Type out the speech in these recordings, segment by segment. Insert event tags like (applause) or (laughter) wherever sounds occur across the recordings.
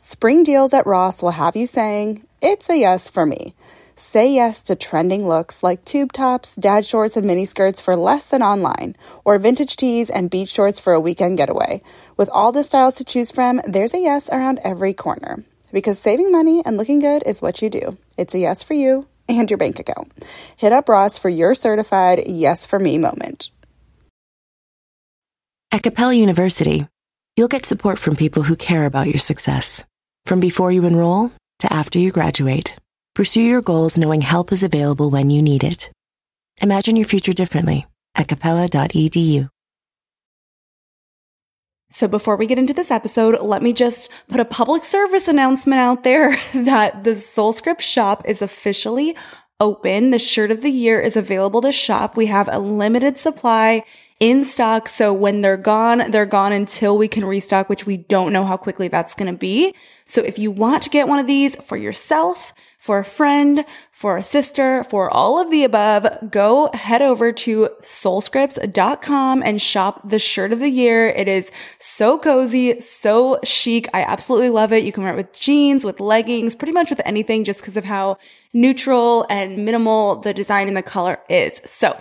Spring deals at Ross will have you saying, It's a yes for me. Say yes to trending looks like tube tops, dad shorts, and mini skirts for less than online, or vintage tees and beach shorts for a weekend getaway. With all the styles to choose from, there's a yes around every corner. Because saving money and looking good is what you do. It's a yes for you and your bank account. Hit up Ross for your certified yes for me moment. At Capella University, you'll get support from people who care about your success. From before you enroll to after you graduate, pursue your goals knowing help is available when you need it. Imagine your future differently at capella.edu. So before we get into this episode, let me just put a public service announcement out there (laughs) that the Soulscript shop is officially open. The shirt of the year is available to shop. We have a limited supply in stock. So when they're gone, they're gone until we can restock, which we don't know how quickly that's going to be. So if you want to get one of these for yourself, for a friend, for a sister, for all of the above, go head over to soulscripts.com and shop the shirt of the year. It is so cozy, so chic. I absolutely love it. You can wear it with jeans, with leggings, pretty much with anything just because of how neutral and minimal the design and the color is. So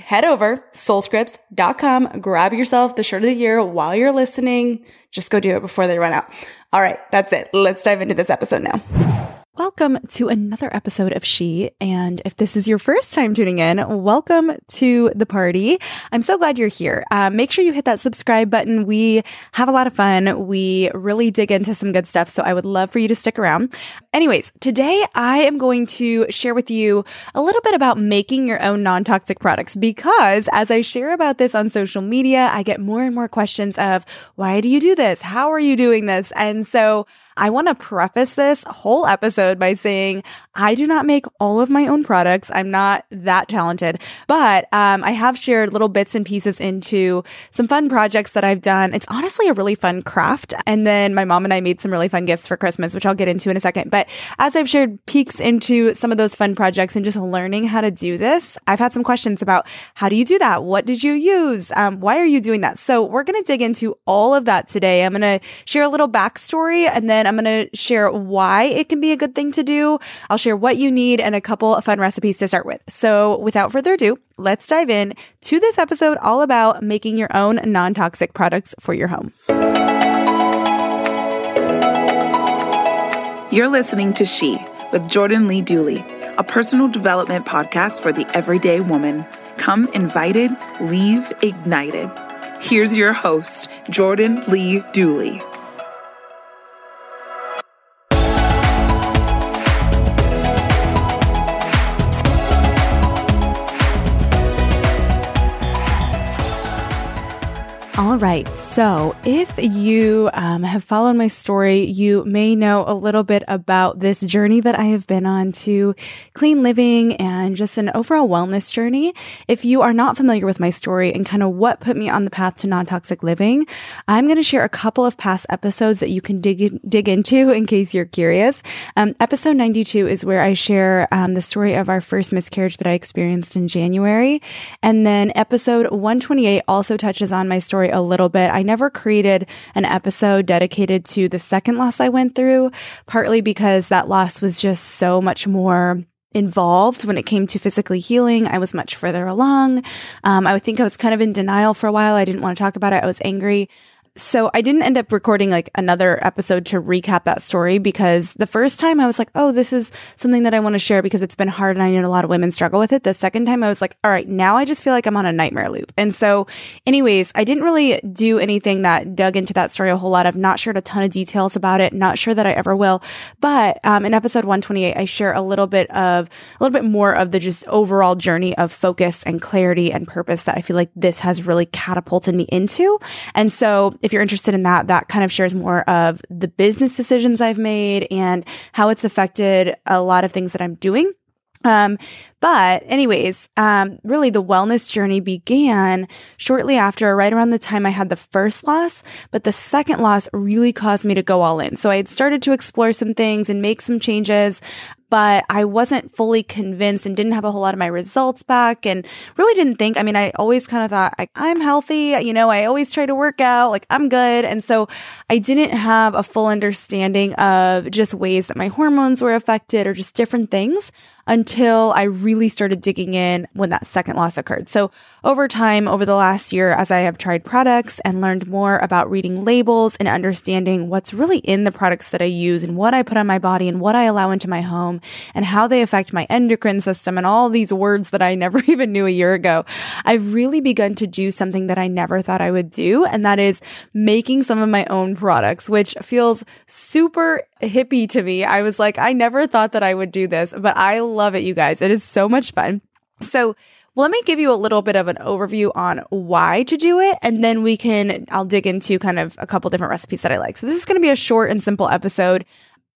head over soulscripts.com, grab yourself the shirt of the year while you're listening. Just go do it before they run out. All right, that's it. Let's dive into this episode now. Welcome to another episode of She. And if this is your first time tuning in, welcome to the party. I'm so glad you're here. Uh, make sure you hit that subscribe button. We have a lot of fun. We really dig into some good stuff. So I would love for you to stick around. Anyways, today I am going to share with you a little bit about making your own non toxic products because as I share about this on social media, I get more and more questions of why do you do this? How are you doing this? And so I want to preface this whole episode by saying I do not make all of my own products. I'm not that talented, but um, I have shared little bits and pieces into some fun projects that I've done. It's honestly a really fun craft. And then my mom and I made some really fun gifts for Christmas, which I'll get into in a second. But as I've shared peeks into some of those fun projects and just learning how to do this, I've had some questions about how do you do that? What did you use? Um, why are you doing that? So we're going to dig into all of that today. I'm going to share a little backstory and then I'm going to share why it can be a good thing to do. I'll share what you need and a couple of fun recipes to start with. So without further ado, let's dive in to this episode all about making your own non-toxic products for your home. You're listening to She with Jordan Lee Dooley, a personal development podcast for the everyday woman. Come invited, leave ignited. Here's your host, Jordan Lee Dooley. All right. So if you um, have followed my story, you may know a little bit about this journey that I have been on to clean living and just an overall wellness journey. If you are not familiar with my story and kind of what put me on the path to non-toxic living, I'm going to share a couple of past episodes that you can dig, dig into (laughs) in case you're curious. Um, episode 92 is where I share um, the story of our first miscarriage that I experienced in January. And then episode 128 also touches on my story a little bit. I never created an episode dedicated to the second loss I went through, partly because that loss was just so much more involved when it came to physically healing. I was much further along. Um, I would think I was kind of in denial for a while. I didn't want to talk about it. I was angry so I didn't end up recording like another episode to recap that story because the first time I was like, oh, this is something that I want to share because it's been hard and I know a lot of women struggle with it. The second time I was like, all right, now I just feel like I'm on a nightmare loop. And so, anyways, I didn't really do anything that dug into that story a whole lot. I've not shared a ton of details about it, not sure that I ever will. But um, in episode 128, I share a little bit of, a little bit more of the just overall journey of focus and clarity and purpose that I feel like this has really catapulted me into. And so, if you're interested in that, that kind of shares more of the business decisions I've made and how it's affected a lot of things that I'm doing. Um, but anyways, um, really the wellness journey began shortly after, right around the time I had the first loss, but the second loss really caused me to go all in. So I had started to explore some things and make some changes but I wasn't fully convinced and didn't have a whole lot of my results back and really didn't think. I mean, I always kind of thought like, I'm healthy. You know, I always try to work out, like I'm good. And so I didn't have a full understanding of just ways that my hormones were affected or just different things until I really started digging in when that second loss occurred. So over time, over the last year, as I have tried products and learned more about reading labels and understanding what's really in the products that I use and what I put on my body and what I allow into my home and how they affect my endocrine system and all these words that I (laughs) never even knew a year ago, I've really begun to do something that I never thought I would do. And that is making some of my own products, which feels super hippie to me. I was like, I never thought that I would do this, but I love it, you guys. It is so much fun. So, let me give you a little bit of an overview on why to do it, and then we can, I'll dig into kind of a couple different recipes that I like. So, this is going to be a short and simple episode,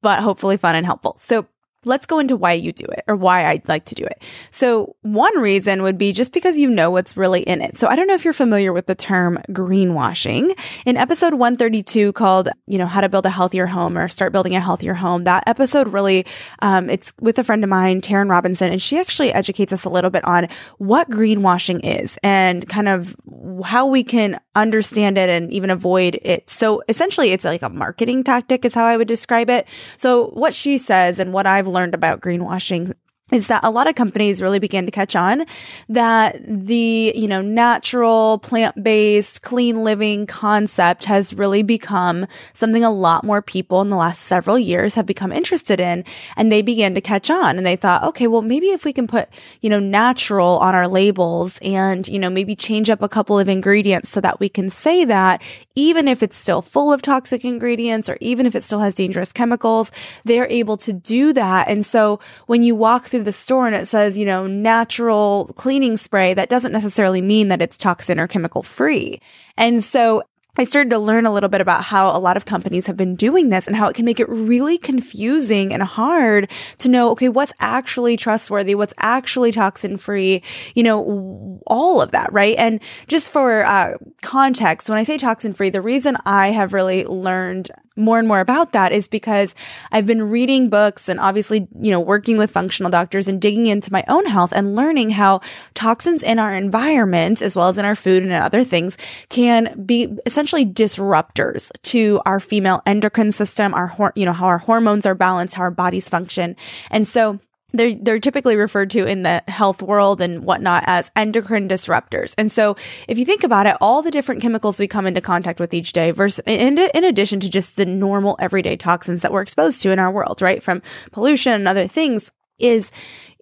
but hopefully fun and helpful. So, let's go into why you do it or why I'd like to do it. So one reason would be just because you know what's really in it. So I don't know if you're familiar with the term greenwashing. In episode 132 called, you know, how to build a healthier home or start building a healthier home, that episode really, um, it's with a friend of mine, Taryn Robinson, and she actually educates us a little bit on what greenwashing is and kind of how we can understand it and even avoid it. So essentially it's like a marketing tactic is how I would describe it. So what she says and what I've learned about greenwashing is that a lot of companies really began to catch on that the, you know, natural, plant-based, clean living concept has really become something a lot more people in the last several years have become interested in. And they began to catch on and they thought, okay, well, maybe if we can put, you know, natural on our labels and, you know, maybe change up a couple of ingredients so that we can say that even if it's still full of toxic ingredients or even if it still has dangerous chemicals, they're able to do that. And so when you walk through the store and it says, you know, natural cleaning spray, that doesn't necessarily mean that it's toxin or chemical free. And so I started to learn a little bit about how a lot of companies have been doing this and how it can make it really confusing and hard to know, okay, what's actually trustworthy? What's actually toxin free? You know, all of that, right? And just for uh, context, when I say toxin free, the reason I have really learned more and more about that is because I've been reading books and obviously, you know, working with functional doctors and digging into my own health and learning how toxins in our environment, as well as in our food and in other things, can be essentially disruptors to our female endocrine system, our, you know, how our hormones are balanced, how our bodies function. And so they're they're typically referred to in the health world and whatnot as endocrine disruptors. And so, if you think about it, all the different chemicals we come into contact with each day, versus in, in addition to just the normal everyday toxins that we're exposed to in our world, right, from pollution and other things, is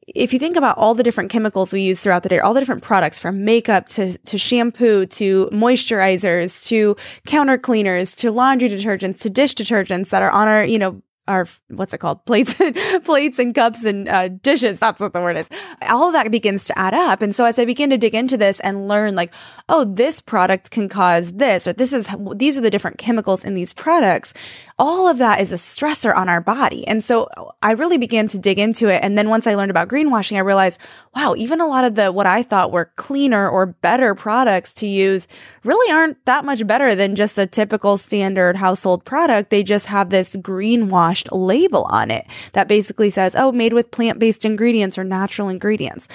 if you think about all the different chemicals we use throughout the day, all the different products from makeup to, to shampoo to moisturizers to counter cleaners to laundry detergents to dish detergents that are on our, you know, our what's it called? (laughs) Plates plates and cups and uh, dishes. That's what the word is. All of that begins to add up. And so as i begin to dig into this and learn like oh this product can cause this or this is these are the different chemicals in these products all of that is a stressor on our body. And so i really began to dig into it. And then once i learned about greenwashing i realized wow even a lot of the what i thought were cleaner or better products to use really aren't that much better than just a typical standard household product. They just have this greenwash label on it that basically says, oh, made with plant based ingredients or natural ingredients.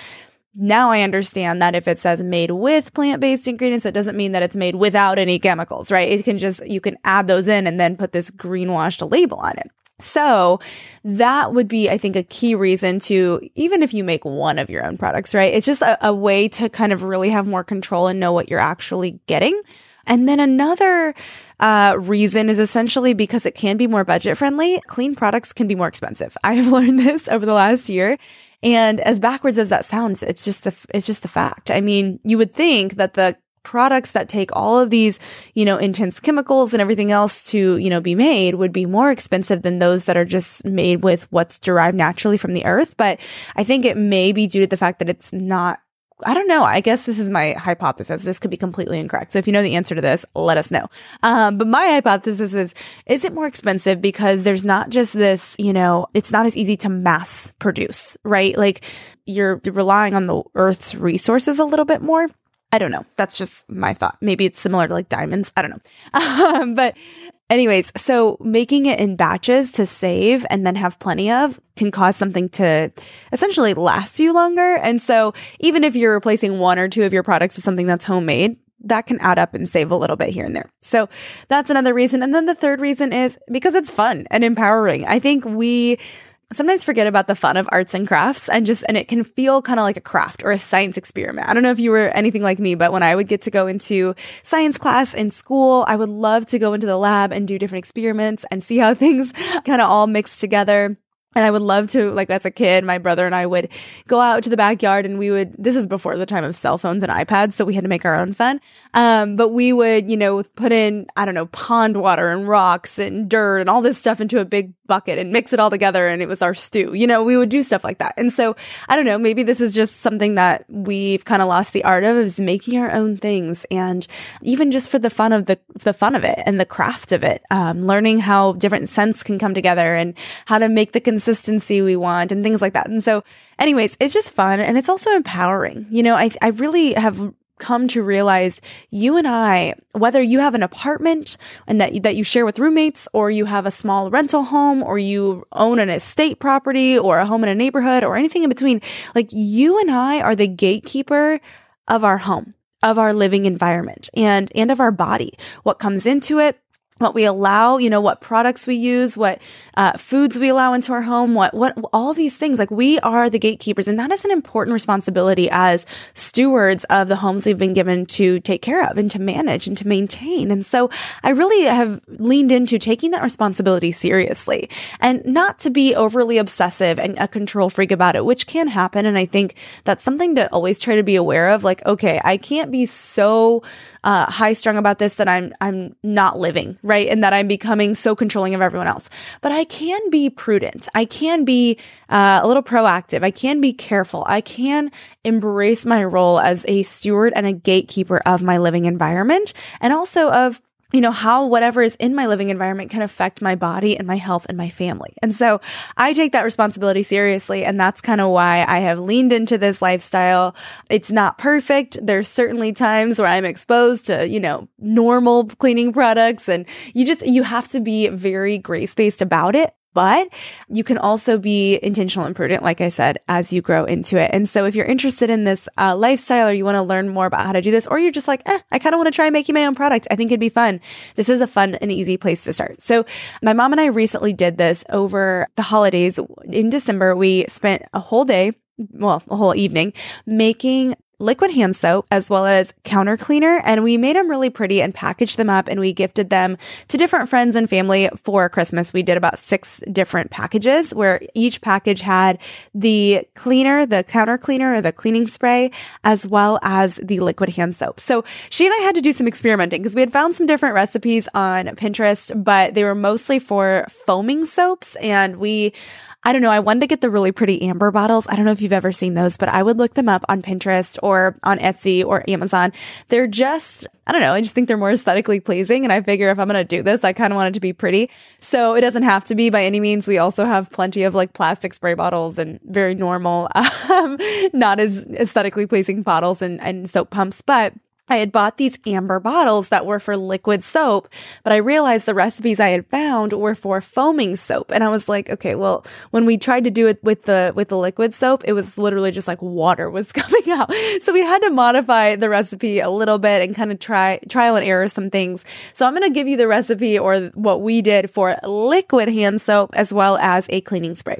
Now I understand that if it says made with plant based ingredients, it doesn't mean that it's made without any chemicals, right? It can just, you can add those in and then put this greenwashed label on it. So that would be, I think, a key reason to, even if you make one of your own products, right? It's just a, a way to kind of really have more control and know what you're actually getting. And then another uh, reason is essentially because it can be more budget friendly. Clean products can be more expensive. (laughs) I have learned this over the last year. And as backwards as that sounds, it's just the, it's just the fact. I mean, you would think that the products that take all of these, you know, intense chemicals and everything else to, you know, be made would be more expensive than those that are just made with what's derived naturally from the earth. But I think it may be due to the fact that it's not I don't know. I guess this is my hypothesis. This could be completely incorrect. So if you know the answer to this, let us know. Um, but my hypothesis is, is it more expensive because there's not just this, you know, it's not as easy to mass produce, right? Like you're relying on the earth's resources a little bit more. I don't know. That's just my thought. Maybe it's similar to like diamonds. I don't know. (laughs) Um, but Anyways, so making it in batches to save and then have plenty of can cause something to essentially last you longer. And so even if you're replacing one or two of your products with something that's homemade, that can add up and save a little bit here and there. So that's another reason. And then the third reason is because it's fun and empowering. I think we sometimes forget about the fun of arts and crafts and just and it can feel kind of like a craft or a science experiment. I don't know if you were anything like me, but when I would get to go into science class in school, I would love to go into the lab and do different experiments and see how (laughs) things kind of all mix together. And I would love to, like, as a kid, my brother and I would go out to the backyard and we would, this is before the time of cell phones and iPads. So we had to make our own fun. Um, but we would, you know, put in, I don't know, pond water and rocks and dirt and all this stuff into a big bucket and mix it all together and it was our stew. You know, we would do stuff like that. And so I don't know, maybe this is just something that we've kind of lost the art of is making our own things and even just for the fun of the the fun of it and the craft of it. Um, learning how different scents can come together and how to make the consistency we want and things like that. And so anyways, it's just fun and it's also empowering. You know, I I really have come to realize you and I, whether you have an apartment and that, that you share with roommates or you have a small rental home or you own an estate property or a home in a neighborhood or anything in between, like you and I are the gatekeeper of our home, of our living environment and, and of our body, what comes into it, what we allow, you know, what products we use, what uh, foods we allow into our home, what what all these things. Like we are the gatekeepers, and that is an important responsibility as stewards of the homes we've been given to take care of and to manage and to maintain. And so, I really have leaned into taking that responsibility seriously, and not to be overly obsessive and a control freak about it, which can happen. And I think that's something to always try to be aware of. Like, okay, I can't be so uh, high strung about this that I'm I'm not living right, and that I'm becoming so controlling of everyone else. But I can be prudent. I can be uh, a little proactive. I can be careful. I can embrace my role as a steward and a gatekeeper of my living environment, and also of you know, how whatever is in my living environment can affect my body and my health and my family. And so I take that responsibility seriously. And that's kind of why I have leaned into this lifestyle. It's not perfect. There's certainly times where I'm exposed to, you know, normal cleaning products and you just, you have to be very grace based about it but you can also be intentional and prudent, like I said, as you grow into it. And so if you're interested in this uh, lifestyle or you want to learn more about how to do this, or you're just like, eh, I kind of want to try making my own product. I think it'd be fun. This is a fun and easy place to start. So my mom and I recently did this over the holidays in December. We spent a whole day well, a whole evening making liquid hand soap as well as counter cleaner. And we made them really pretty and packaged them up and we gifted them to different friends and family for Christmas. We did about six different packages where each package had the cleaner, the counter cleaner or the cleaning spray, as well as the liquid hand soap. So she and I had to do some experimenting because we had found some different recipes on Pinterest, but they were mostly for foaming soaps. And we, I don't know. I wanted to get the really pretty amber bottles. I don't know if you've ever seen those, but I would look them up on Pinterest or on Etsy or Amazon. They're just, I don't know. I just think they're more aesthetically pleasing. And I figure if I'm going to do this, I kind of want it to be pretty. So it doesn't have to be by any means. We also have plenty of like plastic spray bottles and very normal, (laughs) um, not as aesthetically pleasing bottles and, and soap pumps, but I had bought these amber bottles that were for liquid soap, but I realized the recipes I had found were for foaming soap. And I was like, okay, well, when we tried to do it with the, with the liquid soap, it was literally just like water was (laughs) coming out. So we had to modify the recipe a little bit and kind of try, trial and error some things. So I'm going to give you the recipe or what we did for liquid hand soap as well as a cleaning spray.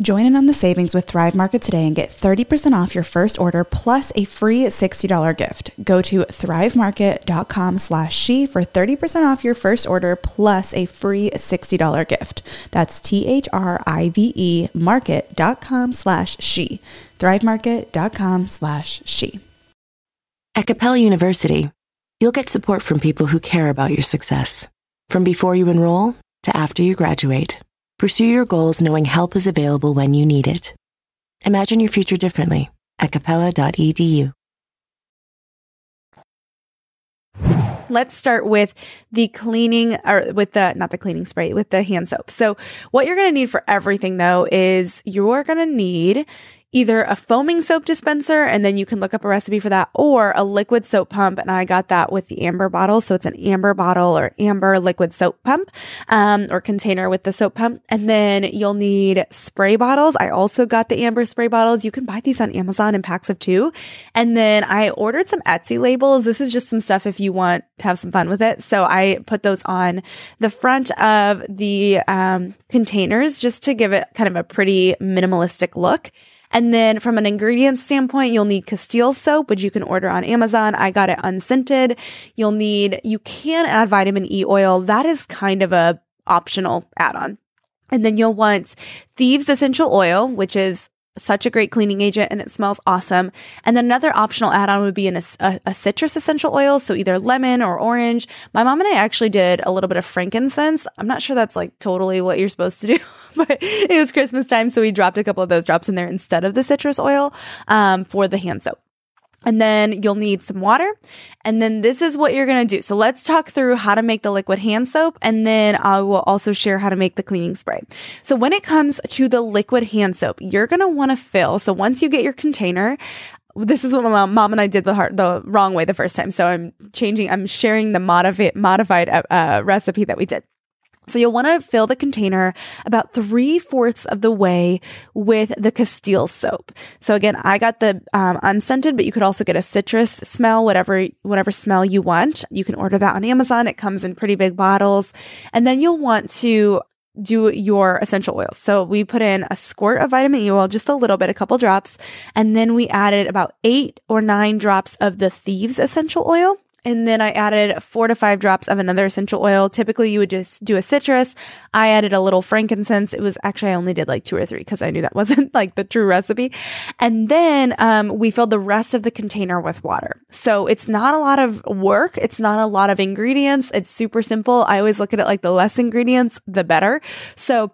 Join in on the savings with Thrive Market today and get 30% off your first order plus a free $60 gift. Go to thrivemarket.com slash she for 30% off your first order plus a free $60 gift. That's T-H-R-I-V-E market.com slash she. thrivemarket.com slash she. At Capella University, you'll get support from people who care about your success. From before you enroll to after you graduate. Pursue your goals knowing help is available when you need it. Imagine your future differently at capella.edu. Let's start with the cleaning or with the not the cleaning spray, with the hand soap. So, what you're going to need for everything though is you're going to need either a foaming soap dispenser and then you can look up a recipe for that or a liquid soap pump. And I got that with the amber bottle. So it's an amber bottle or amber liquid soap pump, um, or container with the soap pump. And then you'll need spray bottles. I also got the amber spray bottles. You can buy these on Amazon in packs of two. And then I ordered some Etsy labels. This is just some stuff if you want to have some fun with it. So I put those on the front of the, um, containers just to give it kind of a pretty minimalistic look. And then from an ingredient standpoint, you'll need Castile soap, which you can order on Amazon. I got it unscented. You'll need, you can add vitamin E oil. That is kind of a optional add on. And then you'll want Thieves essential oil, which is such a great cleaning agent and it smells awesome. And then another optional add on would be an, a, a, citrus essential oil. So either lemon or orange. My mom and I actually did a little bit of frankincense. I'm not sure that's like totally what you're supposed to do, (laughs) but it was Christmas time. So we dropped a couple of those drops in there instead of the citrus oil um, for the hand soap. And then you'll need some water. And then this is what you're going to do. So let's talk through how to make the liquid hand soap. And then I will also share how to make the cleaning spray. So when it comes to the liquid hand soap, you're going to want to fill. So once you get your container, this is what my mom, and I did the hard, the wrong way the first time. So I'm changing, I'm sharing the modifi- modified uh, uh recipe that we did. So you'll want to fill the container about three fourths of the way with the Castile soap. So again, I got the um, unscented, but you could also get a citrus smell, whatever whatever smell you want. You can order that on Amazon. It comes in pretty big bottles, and then you'll want to do your essential oils. So we put in a squirt of vitamin E oil, just a little bit, a couple drops, and then we added about eight or nine drops of the Thieves essential oil. And then I added four to five drops of another essential oil. Typically, you would just do a citrus. I added a little frankincense. It was actually, I only did like two or three because I knew that (laughs) wasn't like the true recipe. And then um, we filled the rest of the container with water. So it's not a lot of work. It's not a lot of ingredients. It's super simple. I always look at it like the less ingredients, the better. So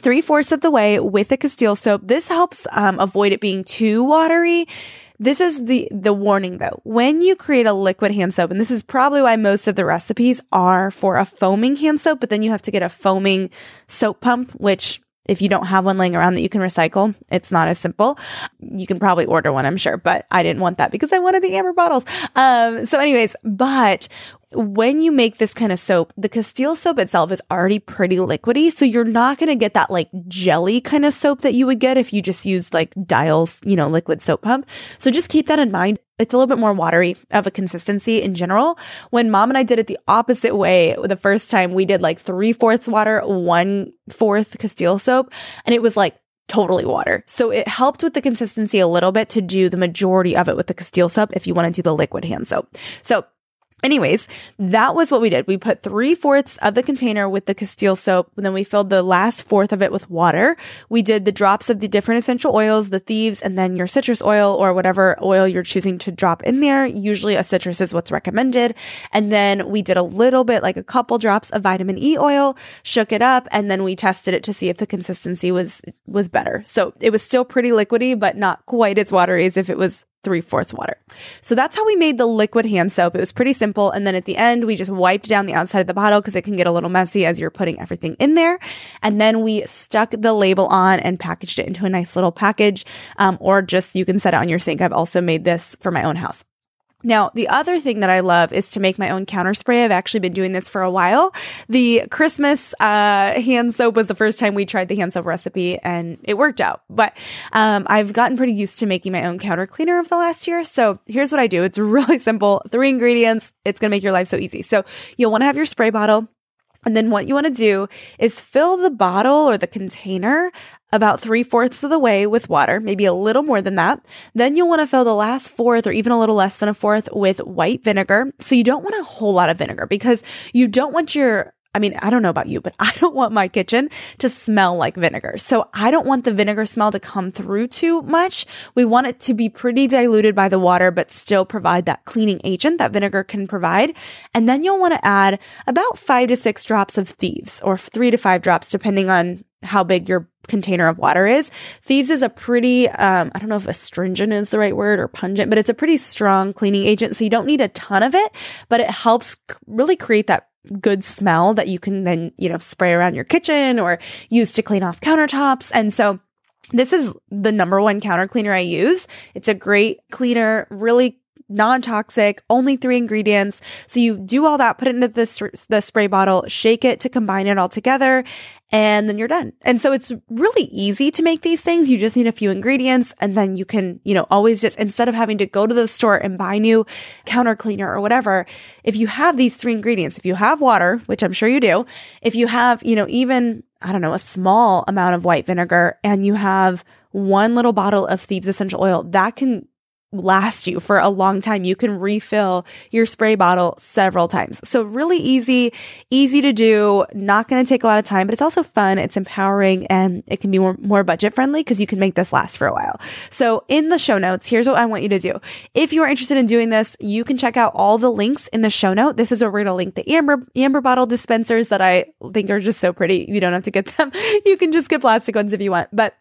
three fourths of the way with the Castile soap. This helps um, avoid it being too watery this is the, the warning though. When you create a liquid hand soap, and this is probably why most of the recipes are for a foaming hand soap, but then you have to get a foaming soap pump, which if you don't have one laying around that you can recycle, it's not as simple. You can probably order one, I'm sure, but I didn't want that because I wanted the amber bottles. Um, so anyways, but when you make this kind of soap, the Castile soap itself is already pretty liquidy. So you're not going to get that like jelly kind of soap that you would get if you just used like Dial's, you know, liquid soap pump. So just keep that in mind it's a little bit more watery of a consistency in general. When mom and I did it the opposite way, the first time we did like three fourths water, one fourth Castile soap, and it was like totally water. So it helped with the consistency a little bit to do the majority of it with the Castile soap if you want to do the liquid hand soap. So Anyways, that was what we did. We put three fourths of the container with the Castile soap, and then we filled the last fourth of it with water. We did the drops of the different essential oils, the thieves, and then your citrus oil or whatever oil you're choosing to drop in there. Usually a citrus is what's recommended. And then we did a little bit, like a couple drops of vitamin E oil, shook it up, and then we tested it to see if the consistency was, was better. So it was still pretty liquidy, but not quite as watery as if it was three fourths water. So that's how we made the liquid hand soap. It was pretty simple. And then at the end, we just wiped down the outside of the bottle because it can get a little messy as you're putting everything in there. And then we stuck the label on and packaged it into a nice little package. Um, or just you can set it on your sink. I've also made this for my own house. Now, the other thing that I love is to make my own counter spray. I've actually been doing this for a while. The Christmas uh, hand soap was the first time we tried the hand soap recipe and it worked out. But um, I've gotten pretty used to making my own counter cleaner over the last year. So here's what I do it's (laughs) really simple three ingredients. It's going to make your life so easy. So you'll want to have your spray bottle. And then what you want to do is fill the bottle or the container about three fourths of the way with water, maybe a little more than that. Then you'll want to fill the last fourth or even a little less than a fourth with white vinegar. So you don't want a whole lot of vinegar because you don't want your I mean, I don't know about you, but I don't want my kitchen to smell like vinegar. So I don't want the vinegar smell to come through too much. We want it to be pretty diluted by the water, but still provide that cleaning agent that vinegar can provide. And then you'll want to add about five to six drops of thieves or three to five drops, depending on how big your container of water is. Thieves is a pretty, um, I don't know if astringent is the right word or pungent, but it's a pretty strong cleaning agent. So you don't need a ton of it, but it helps really create that good smell that you can then, you know, spray around your kitchen or use to clean off countertops. And so this is the number one counter cleaner I use. It's a great cleaner, really non-toxic, only three ingredients. So you do all that, put it into the, the spray bottle, shake it to combine it all together, and then you're done. And so it's really easy to make these things. You just need a few ingredients and then you can, you know, always just, instead of having to go to the store and buy new counter cleaner or whatever, if you have these three ingredients, if you have water, which I'm sure you do, if you have, you know, even, I don't know, a small amount of white vinegar and you have one little bottle of Thieves essential oil, that can last you for a long time. You can refill your spray bottle several times. So really easy, easy to do, not going to take a lot of time, but it's also fun. It's empowering and it can be more, more budget friendly because you can make this last for a while. So in the show notes, here's what I want you to do. If you are interested in doing this, you can check out all the links in the show note. This is where we're going to link the amber, amber bottle dispensers that I think are just so pretty. You don't have to get (laughs) them. You can just get plastic ones if you want, but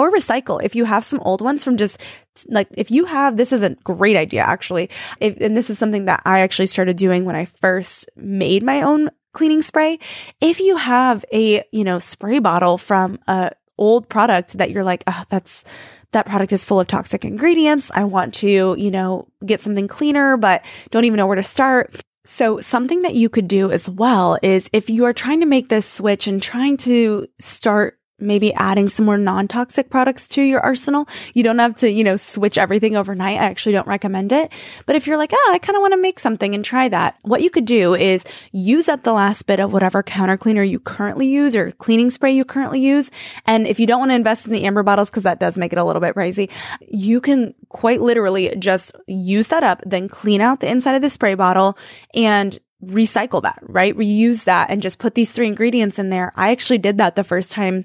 or recycle. If you have some old ones from just like if you have this is a great idea actually. If, and this is something that i actually started doing when i first made my own cleaning spray. If you have a you know spray bottle from a old product that you're like oh that's that product is full of toxic ingredients. I want to you know get something cleaner but don't even know where to start. So something that you could do as well is if you are trying to make this switch and trying to start maybe adding some more non-toxic products to your arsenal. You don't have to, you know, switch everything overnight. I actually don't recommend it. But if you're like, oh, I kind of want to make something and try that, what you could do is use up the last bit of whatever counter cleaner you currently use or cleaning spray you currently use. And if you don't want to invest in the amber bottles, because that does make it a little bit pricey, you can quite literally just use that up, then clean out the inside of the spray bottle and recycle that, right? Reuse that and just put these three ingredients in there. I actually did that the first time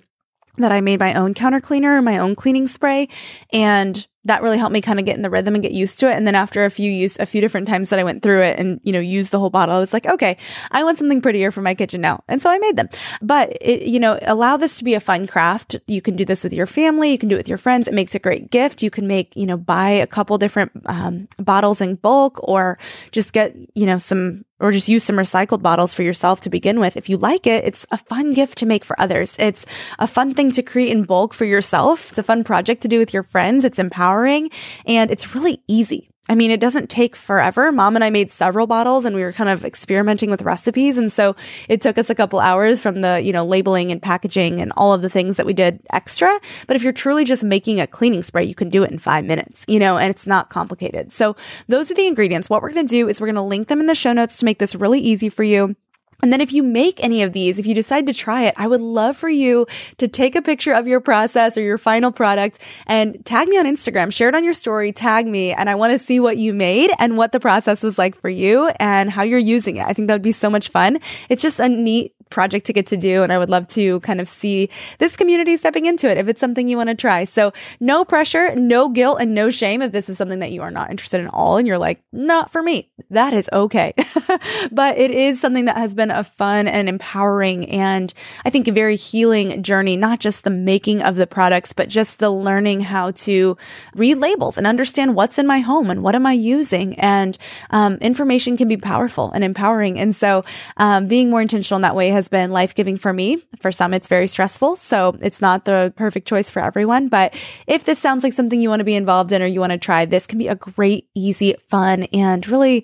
that I made my own counter cleaner, my own cleaning spray. And that really helped me kind of get in the rhythm and get used to it. And then after a few use, a few different times that I went through it and, you know, used the whole bottle, I was like, okay, I want something prettier for my kitchen now. And so I made them. But it, you know, allow this to be a fun craft. You can do this with your family. You can do it with your friends. It makes a great gift. You can make, you know, buy a couple different um, bottles in bulk or just get, you know, some or just use some recycled bottles for yourself to begin with. If you like it, it's a fun gift to make for others. It's a fun thing to create in bulk for yourself. It's a fun project to do with your friends. It's empowering and it's really easy. I mean, it doesn't take forever. Mom and I made several bottles and we were kind of experimenting with recipes. And so it took us a couple hours from the, you know, labeling and packaging and all of the things that we did extra. But if you're truly just making a cleaning spray, you can do it in five minutes, you know, and it's not complicated. So those are the ingredients. What we're going to do is we're going to link them in the show notes to make this really easy for you. And then if you make any of these, if you decide to try it, I would love for you to take a picture of your process or your final product and tag me on Instagram, share it on your story, tag me. And I want to see what you made and what the process was like for you and how you're using it. I think that would be so much fun. It's just a neat project to get to do. And I would love to kind of see this community stepping into it if it's something you want to try. So no pressure, no guilt, and no shame if this is something that you are not interested in all and you're like, not for me. That is okay. (laughs) but it is something that has been a fun and empowering and I think a very healing journey, not just the making of the products, but just the learning how to read labels and understand what's in my home and what am I using. And um, information can be powerful and empowering. And so um, being more intentional in that way has been life giving for me. For some, it's very stressful. So it's not the perfect choice for everyone. But if this sounds like something you want to be involved in or you want to try, this can be a great, easy, fun, and really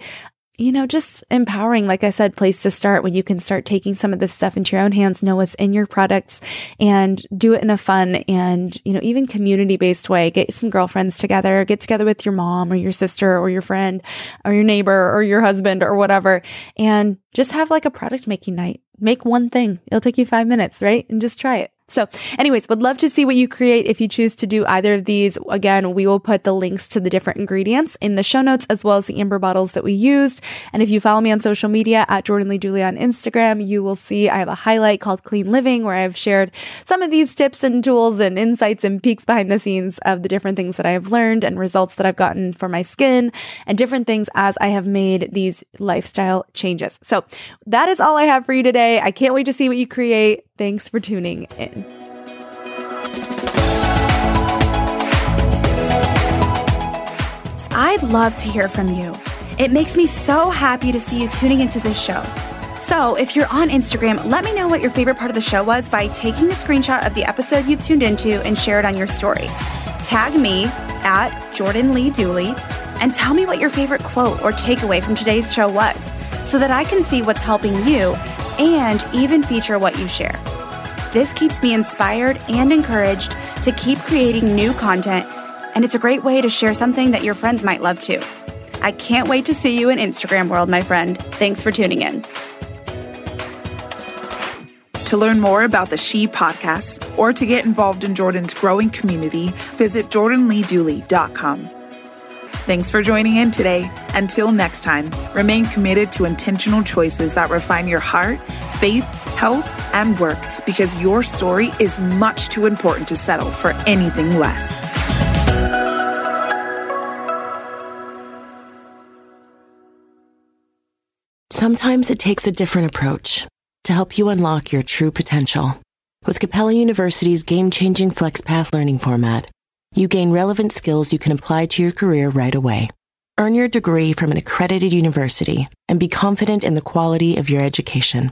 you know, just empowering, like I said, place to start when you can start taking some of this stuff into your own hands, know what's in your products and do it in a fun and, you know, even community based way. Get some girlfriends together, get together with your mom or your sister or your friend or your neighbor or your husband or whatever and just have like a product making night. Make one thing. It'll take you five minutes, right? And just try it. So anyways, would love to see what you create if you choose to do either of these. Again, we will put the links to the different ingredients in the show notes as well as the amber bottles that we used. And if you follow me on social media at Jordan Lee Dooley on Instagram, you will see I have a highlight called Clean Living where I've shared some of these tips and tools and insights and peeks behind the scenes of the different things that I have learned and results that I've gotten for my skin and different things as I have made these lifestyle changes. So that is all I have for you today. I can't wait to see what you create. Thanks for tuning in. I'd love to hear from you. It makes me so happy to see you tuning into this show. So, if you're on Instagram, let me know what your favorite part of the show was by taking a screenshot of the episode you've tuned into and share it on your story. Tag me at Jordan Lee Dooley and tell me what your favorite quote or takeaway from today's show was so that I can see what's helping you and even feature what you share. This keeps me inspired and encouraged to keep creating new content, and it's a great way to share something that your friends might love too. I can't wait to see you in Instagram world, my friend. Thanks for tuning in. To learn more about the She podcast or to get involved in Jordan's growing community, visit jordanleedooley.com. Thanks for joining in today. Until next time, remain committed to intentional choices that refine your heart, faith, health, and work because your story is much too important to settle for anything less. Sometimes it takes a different approach to help you unlock your true potential. With Capella University's game changing FlexPath learning format, you gain relevant skills you can apply to your career right away. Earn your degree from an accredited university and be confident in the quality of your education.